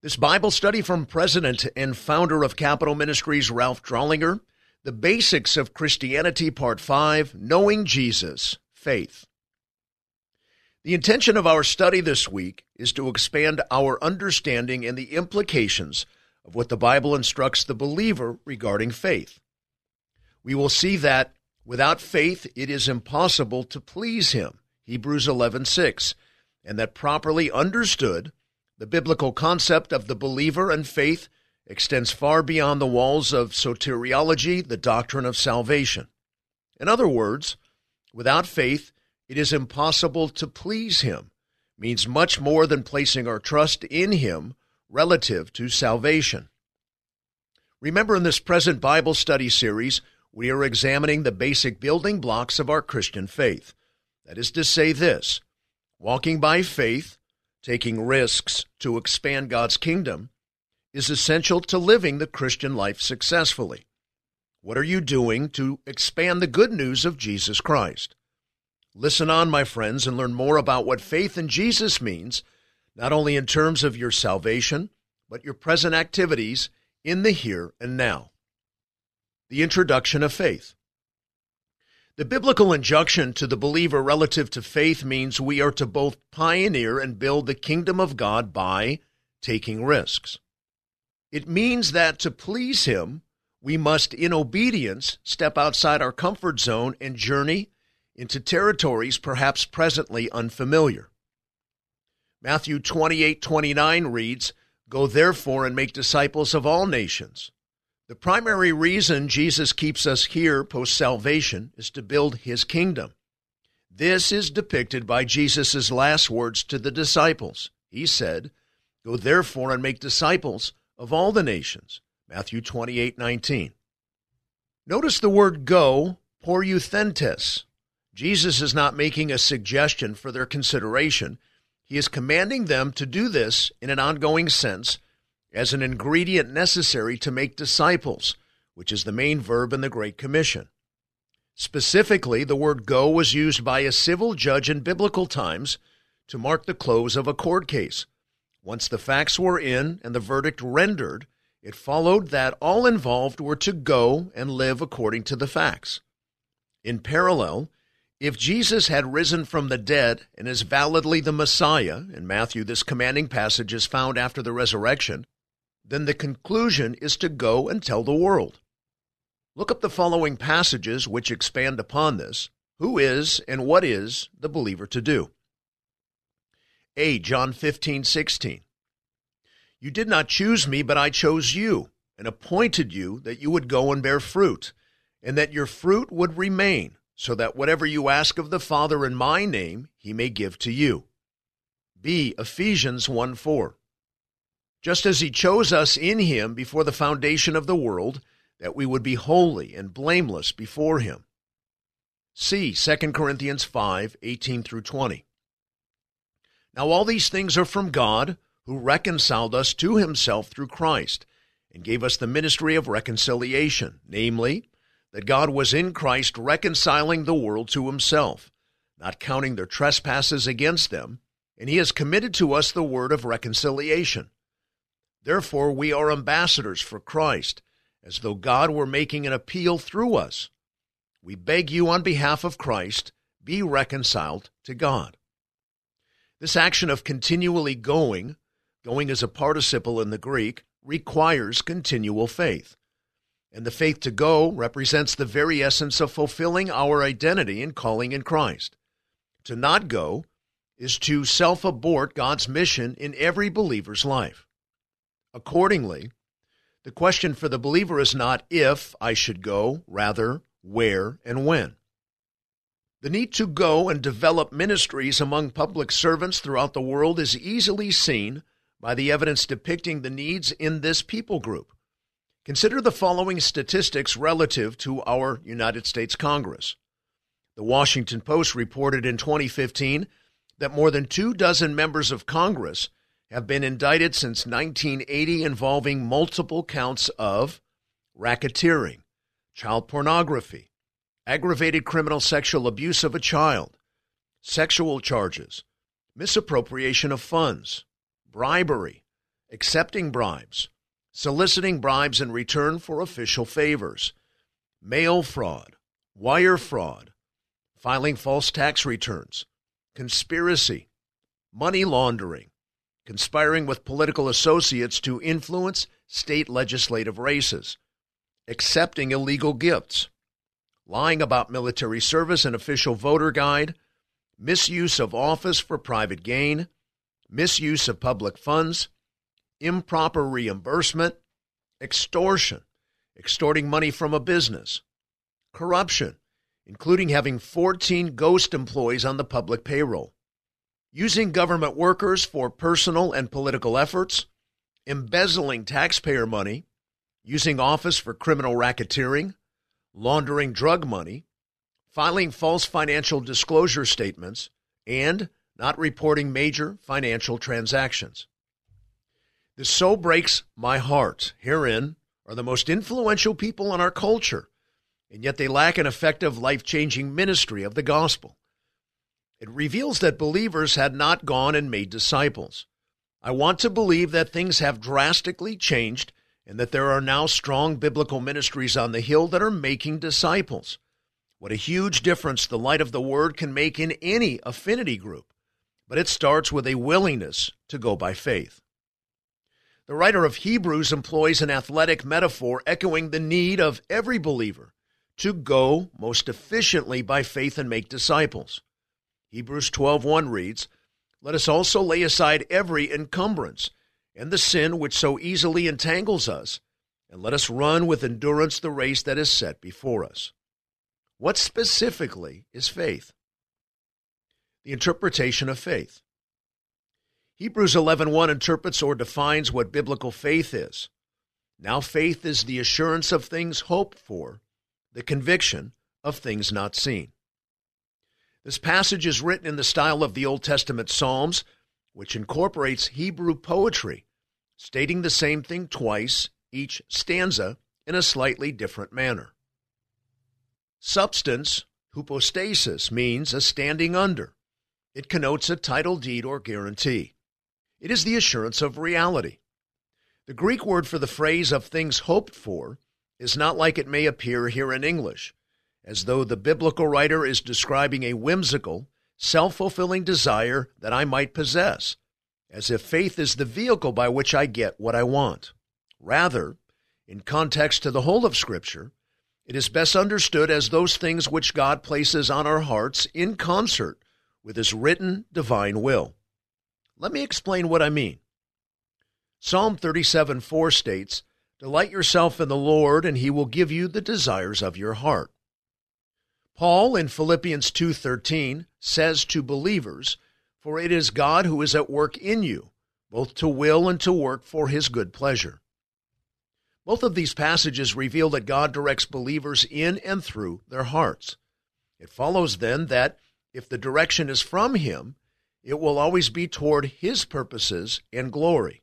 This Bible study from President and founder of Capitol Ministries, Ralph Drollinger, The Basics of Christianity, Part 5 Knowing Jesus, Faith. The intention of our study this week is to expand our understanding and the implications of what the Bible instructs the believer regarding faith. We will see that without faith it is impossible to please him, Hebrews 11:6, and that properly understood the biblical concept of the believer and faith extends far beyond the walls of soteriology, the doctrine of salvation. In other words, without faith, it is impossible to please Him, means much more than placing our trust in Him relative to salvation. Remember, in this present Bible study series, we are examining the basic building blocks of our Christian faith. That is to say, this walking by faith taking risks to expand God's kingdom, is essential to living the Christian life successfully. What are you doing to expand the good news of Jesus Christ? Listen on, my friends, and learn more about what faith in Jesus means, not only in terms of your salvation, but your present activities in the here and now. The introduction of faith. The biblical injunction to the believer relative to faith means we are to both pioneer and build the kingdom of God by taking risks. It means that to please Him, we must, in obedience, step outside our comfort zone and journey into territories perhaps presently unfamiliar. Matthew 28 29 reads, Go therefore and make disciples of all nations the primary reason Jesus keeps us here post salvation is to build his kingdom. This is depicted by Jesus' last words to the disciples. He said, Go therefore and make disciples of all the nations. Matthew 28 19. Notice the word go, poreuthentes. Jesus is not making a suggestion for their consideration. He is commanding them to do this in an ongoing sense as an ingredient necessary to make disciples, which is the main verb in the Great Commission. Specifically, the word go was used by a civil judge in biblical times to mark the close of a court case. Once the facts were in and the verdict rendered, it followed that all involved were to go and live according to the facts. In parallel, if Jesus had risen from the dead and is validly the Messiah, in Matthew this commanding passage is found after the resurrection, then the conclusion is to go and tell the world. Look up the following passages which expand upon this. Who is and what is the believer to do? A. John 15, 16. You did not choose me, but I chose you and appointed you that you would go and bear fruit, and that your fruit would remain, so that whatever you ask of the Father in my name, he may give to you. B. Ephesians 1 4 just as he chose us in him before the foundation of the world, that we would be holy and blameless before him. See 2 Corinthians 5 18 through 20. Now, all these things are from God, who reconciled us to himself through Christ, and gave us the ministry of reconciliation, namely, that God was in Christ reconciling the world to himself, not counting their trespasses against them, and he has committed to us the word of reconciliation. Therefore, we are ambassadors for Christ, as though God were making an appeal through us. We beg you on behalf of Christ, be reconciled to God. This action of continually going, going as a participle in the Greek, requires continual faith. And the faith to go represents the very essence of fulfilling our identity and calling in Christ. To not go is to self abort God's mission in every believer's life. Accordingly, the question for the believer is not if I should go, rather, where and when. The need to go and develop ministries among public servants throughout the world is easily seen by the evidence depicting the needs in this people group. Consider the following statistics relative to our United States Congress. The Washington Post reported in 2015 that more than two dozen members of Congress have been indicted since 1980 involving multiple counts of racketeering, child pornography, aggravated criminal sexual abuse of a child, sexual charges, misappropriation of funds, bribery, accepting bribes, soliciting bribes in return for official favors, mail fraud, wire fraud, filing false tax returns, conspiracy, money laundering, conspiring with political associates to influence state legislative races, accepting illegal gifts, lying about military service and official voter guide, misuse of office for private gain, misuse of public funds, improper reimbursement, extortion, extorting money from a business, corruption, including having 14 ghost employees on the public payroll, using government workers for personal and political efforts, embezzling taxpayer money, using office for criminal racketeering, laundering drug money, filing false financial disclosure statements, and not reporting major financial transactions. This so breaks my heart. Herein are the most influential people in our culture, and yet they lack an effective life changing ministry of the gospel. It reveals that believers had not gone and made disciples. I want to believe that things have drastically changed and that there are now strong biblical ministries on the hill that are making disciples. What a huge difference the light of the word can make in any affinity group. But it starts with a willingness to go by faith. The writer of Hebrews employs an athletic metaphor echoing the need of every believer to go most efficiently by faith and make disciples. Hebrews 12:1 reads, "Let us also lay aside every encumbrance and the sin which so easily entangles us, and let us run with endurance the race that is set before us. What specifically is faith? The interpretation of faith. Hebrews 11:1 interprets or defines what biblical faith is. Now faith is the assurance of things hoped for, the conviction of things not seen. This passage is written in the style of the Old Testament Psalms, which incorporates Hebrew poetry stating the same thing twice, each stanza, in a slightly different manner. Substance, hypostasis, means a standing under. It connotes a title deed or guarantee. It is the assurance of reality. The Greek word for the phrase of things hoped for is not like it may appear here in English, as though the biblical writer is describing a whimsical, self fulfilling desire that I might possess as if faith is the vehicle by which I get what I want. Rather, in context to the whole of Scripture, it is best understood as those things which God places on our hearts in concert with His written divine will. Let me explain what I mean. Psalm 37 4 states, Delight yourself in the Lord, and He will give you the desires of your heart. Paul in Philippians 2:13 says to believers for it is God who is at work in you, both to will and to work for his good pleasure. Both of these passages reveal that God directs believers in and through their hearts. It follows then that if the direction is from him, it will always be toward his purposes and glory.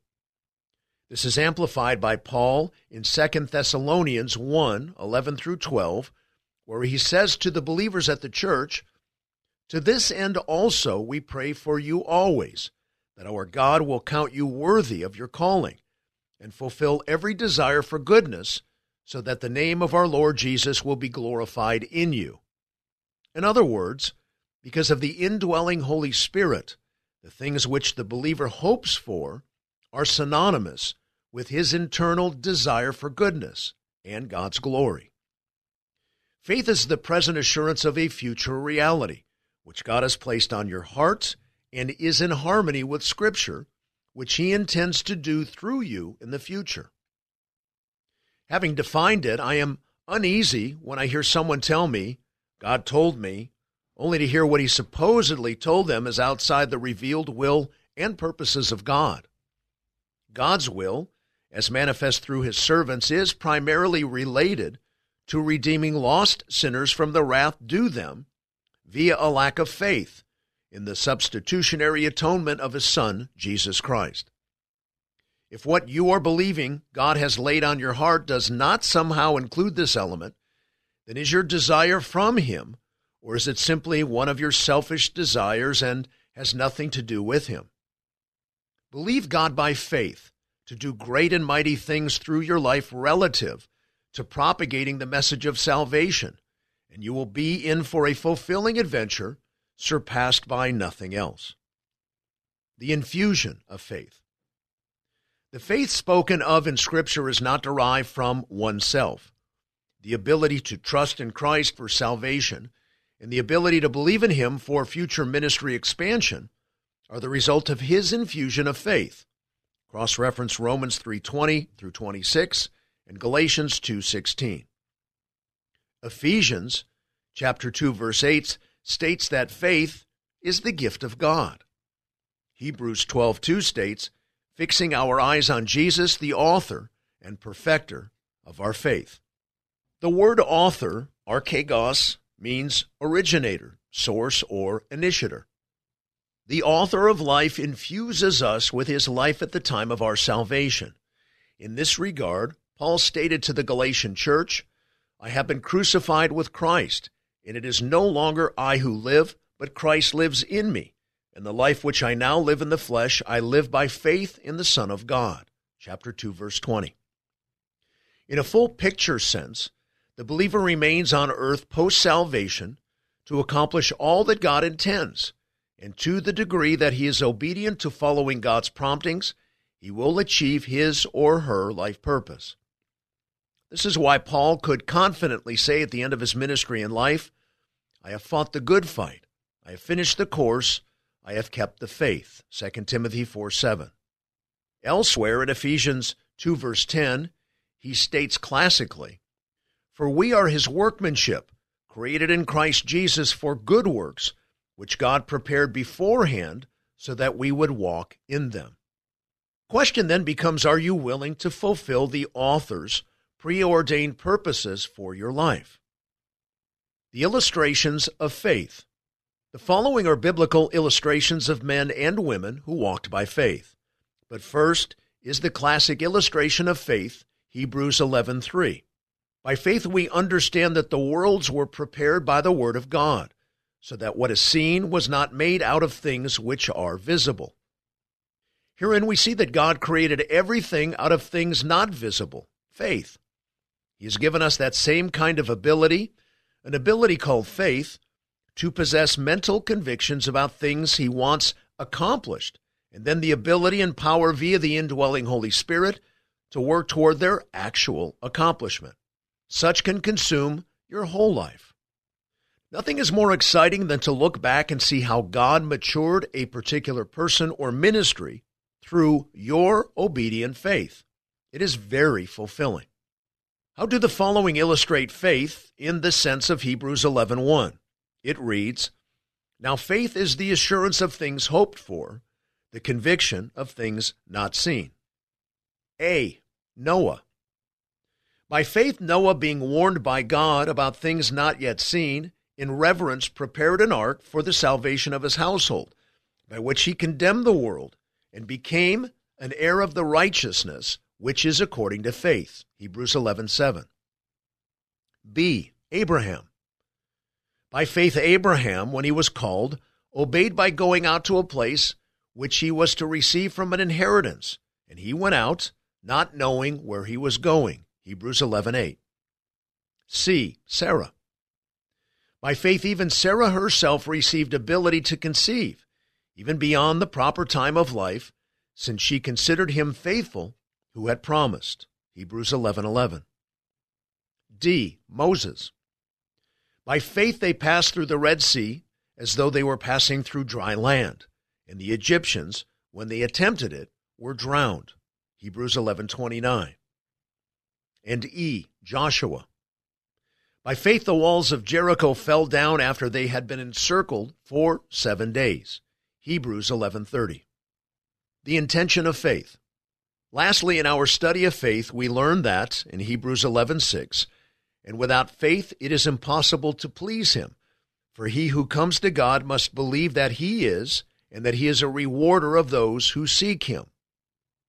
This is amplified by Paul in 2 Thessalonians 1 11 through 12, where he says to the believers at the church, to this end also we pray for you always, that our God will count you worthy of your calling, and fulfill every desire for goodness, so that the name of our Lord Jesus will be glorified in you. In other words, because of the indwelling Holy Spirit, the things which the believer hopes for are synonymous with his internal desire for goodness and God's glory. Faith is the present assurance of a future reality which God has placed on your heart and is in harmony with Scripture, which He intends to do through you in the future. Having defined it, I am uneasy when I hear someone tell me, God told me, only to hear what He supposedly told them is outside the revealed will and purposes of God. God's will, as manifest through His servants, is primarily related to redeeming lost sinners from the wrath due them via a lack of faith in the substitutionary atonement of his Son, Jesus Christ. If what you are believing God has laid on your heart does not somehow include this element, then is your desire from him, or is it simply one of your selfish desires and has nothing to do with him? Believe God by faith, to do great and mighty things through your life relative to propagating the message of salvation, and you will be in for a fulfilling adventure surpassed by nothing else. The infusion of faith. The faith spoken of in Scripture is not derived from oneself. The ability to trust in Christ for salvation and the ability to believe in Him for future ministry expansion are the result of His infusion of faith. Cross reference Romans 3:20 through 26 and Galatians 2:16. Ephesians chapter 2 verse 8 states that faith is the gift of God. Hebrews 12:2 states, fixing our eyes on Jesus, the author and perfecter of our faith. The word author, archegos, means originator, source, or initiator. The author of life infuses us with his life at the time of our salvation. In this regard, Paul stated to the Galatian church, I have been crucified with Christ, and it is no longer I who live, but Christ lives in me. And the life which I now live in the flesh, I live by faith in the Son of God. Chapter 2, verse 20. In a full picture sense, the believer remains on earth post salvation to accomplish all that God intends and to the degree that he is obedient to following God's promptings, he will achieve his or her life purpose. This is why Paul could confidently say at the end of his ministry in life, I have fought the good fight, I have finished the course, I have kept the faith. 2 Timothy 4 7. Elsewhere in Ephesians 2 verse 10, he states classically, For we are his workmanship, created in Christ Jesus for good works, which God prepared beforehand so that we would walk in them. Question then becomes Are you willing to fulfill the author's preordained purposes for your life? The illustrations of faith. The following are biblical illustrations of men and women who walked by faith. But first is the classic illustration of faith, Hebrews 11:3. By faith we understand that the worlds were prepared by the word of God so that what is seen was not made out of things which are visible. Herein we see that God created everything out of things not visible, faith. He has given us that same kind of ability, an ability called faith, to possess mental convictions about things he wants accomplished, and then the ability and power via the indwelling Holy Spirit to work toward their actual accomplishment. Such can consume your whole life. Nothing is more exciting than to look back and see how God matured a particular person or ministry through your obedient faith. It is very fulfilling. How do the following illustrate faith in the sense of Hebrews 11:1? It reads, "Now faith is the assurance of things hoped for, the conviction of things not seen." A. Noah. By faith Noah being warned by God about things not yet seen, in reverence prepared an ark for the salvation of his household, by which he condemned the world and became an heir of the righteousness which is according to faith. Hebrews 11:7. B. Abraham. By faith Abraham when he was called obeyed by going out to a place which he was to receive from an inheritance, and he went out not knowing where he was going. Hebrews 11:8. C. Sarah. By faith, even Sarah herself received ability to conceive, even beyond the proper time of life, since she considered him faithful who had promised. Hebrews 11:11. D. Moses. By faith they passed through the Red Sea as though they were passing through dry land, and the Egyptians, when they attempted it, were drowned. Hebrews 11:29. And E. Joshua. By faith, the walls of Jericho fell down after they had been encircled for seven days. Hebrews 11:30. The intention of faith. Lastly, in our study of faith, we learn that in Hebrews 11:6, and without faith it is impossible to please him, for he who comes to God must believe that he is, and that he is a rewarder of those who seek him.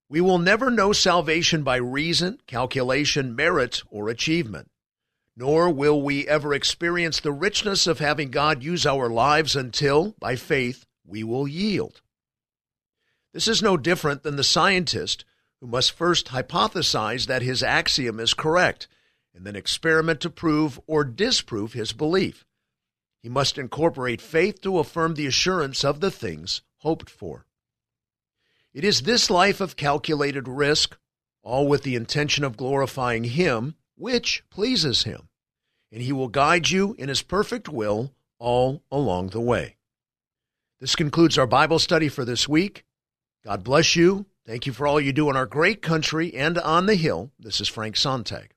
We will never know salvation by reason, calculation, merit, or achievement nor will we ever experience the richness of having God use our lives until, by faith, we will yield. This is no different than the scientist who must first hypothesize that his axiom is correct and then experiment to prove or disprove his belief. He must incorporate faith to affirm the assurance of the things hoped for. It is this life of calculated risk, all with the intention of glorifying Him, which pleases Him, and He will guide you in His perfect will all along the way. This concludes our Bible study for this week. God bless you. Thank you for all you do in our great country and on the Hill. This is Frank Sontag.